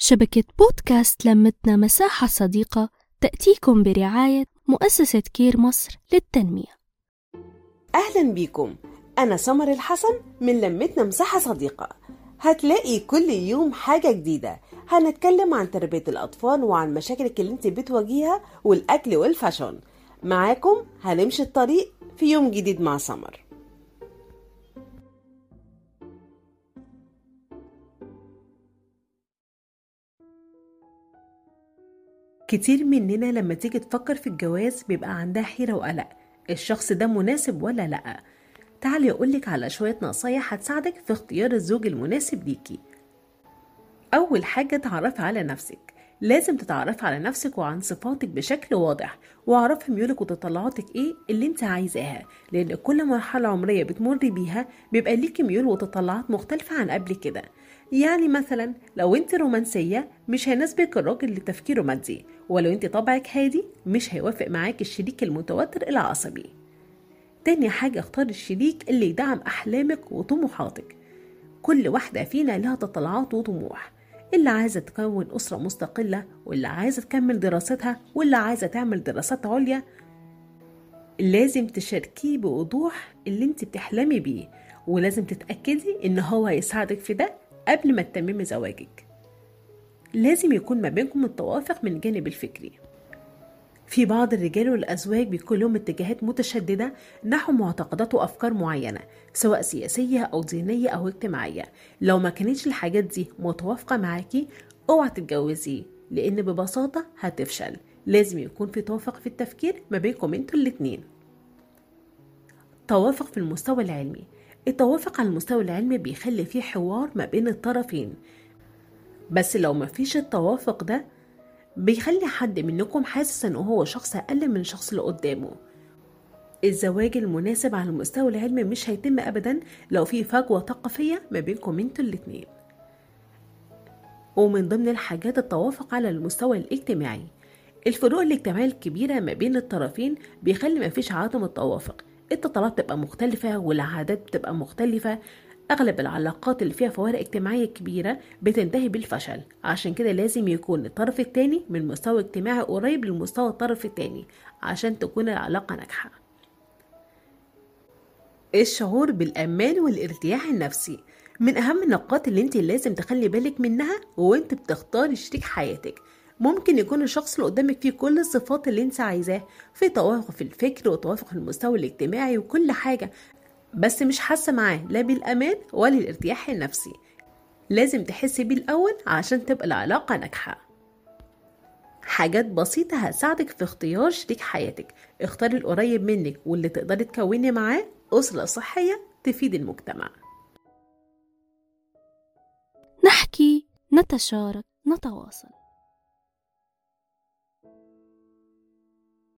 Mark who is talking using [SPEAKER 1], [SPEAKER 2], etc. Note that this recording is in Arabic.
[SPEAKER 1] شبكة بودكاست لمتنا مساحة صديقة تأتيكم برعاية مؤسسة كير مصر للتنمية.
[SPEAKER 2] أهلا بيكم أنا سمر الحسن من لمتنا مساحة صديقة. هتلاقي كل يوم حاجة جديدة. هنتكلم عن تربية الأطفال وعن مشاكلك اللي انت بتواجهها والأكل وال fashion معاكم هنمشي الطريق في يوم جديد مع سمر. كتير مننا لما تيجي تفكر في الجواز بيبقى عندها حيرة وقلق. الشخص ده مناسب ولا لأ؟ تعالي أقولك على شوية نصايح هتساعدك في اختيار الزوج المناسب ليكي. أول حاجة تعرفي على نفسك. لازم تتعرفي على نفسك وعن صفاتك بشكل واضح واعرفي ميولك وتطلعاتك إيه اللي أنت عايزاها لأن كل مرحلة عمرية بتمري بيها بيبقى ليكي ميول وتطلعات مختلفة عن قبل كده. يعني مثلا لو أنت رومانسية مش هيناسبك الراجل اللي تفكيره مادي ولو أنت طبعك هادي مش هيوافق معاك الشريك المتوتر العصبي. تاني حاجة اختار الشريك اللي يدعم أحلامك وطموحاتك. كل واحدة فينا لها تطلعات وطموح. اللي عايزة تكون أسرة مستقلة واللي عايزة تكمل دراستها واللي عايزة تعمل دراسات عليا لازم تشاركيه بوضوح اللي انت بتحلمي بيه ولازم تتأكدي إن هو يساعدك في ده قبل ما تتممي زواجك. لازم يكون ما بينكم التوافق من الجانب الفكري. في بعض الرجال والأزواج بيكون لهم اتجاهات متشددة نحو معتقدات وأفكار معينة سواء سياسية أو دينية أو اجتماعية. لو ما كانتش الحاجات دي متوافقة معاكي اوعى تتجوزيه لأن ببساطة هتفشل. لازم يكون في توافق في التفكير ما بينكم أنتوا الاتنين. توافق في المستوى العلمي. التوافق على المستوى العلمي بيخلي فيه حوار ما بين الطرفين. بس لو مفيش التوافق ده بيخلي حد منكم حاسس إن هو شخص أقل من الشخص اللي قدامه. الزواج المناسب على المستوى العلمي مش هيتم ابدا لو في فجوة ثقافية ما بينكم أنتوا الاتنين. ومن ضمن الحاجات التوافق على المستوى الاجتماعي. الفروق الاجتماعية الكبيرة ما بين الطرفين بيخلي مفيش عدم التوافق. التطلعات بتبقى مختلفة والعادات بتبقى مختلفة. أغلب العلاقات اللي فيها فوارق اجتماعية كبيرة بتنتهي بالفشل عشان كده لازم يكون الطرف التاني من مستوى اجتماعي قريب لمستوى الطرف التاني عشان تكون العلاقة ناجحة. الشعور بالأمان والارتياح النفسي من أهم النقاط اللي انت لازم تخلي بالك منها وانت بتختاري شريك حياتك. ممكن يكون الشخص اللي قدامك فيه كل الصفات اللي انت عايزاه في توافق في الفكر وتوافق في المستوى الاجتماعي وكل حاجة بس مش حاسة معاه لا بالأمان ولا الارتياح النفسي. لازم تحسي بيه الأول عشان تبقى العلاقة ناجحة. حاجات بسيطة هتساعدك في اختيار شريك حياتك. اختاري القريب منك واللي تقدري تكوني معاه أسرة صحية تفيد المجتمع.
[SPEAKER 1] نحكي نتشارك نتواصل.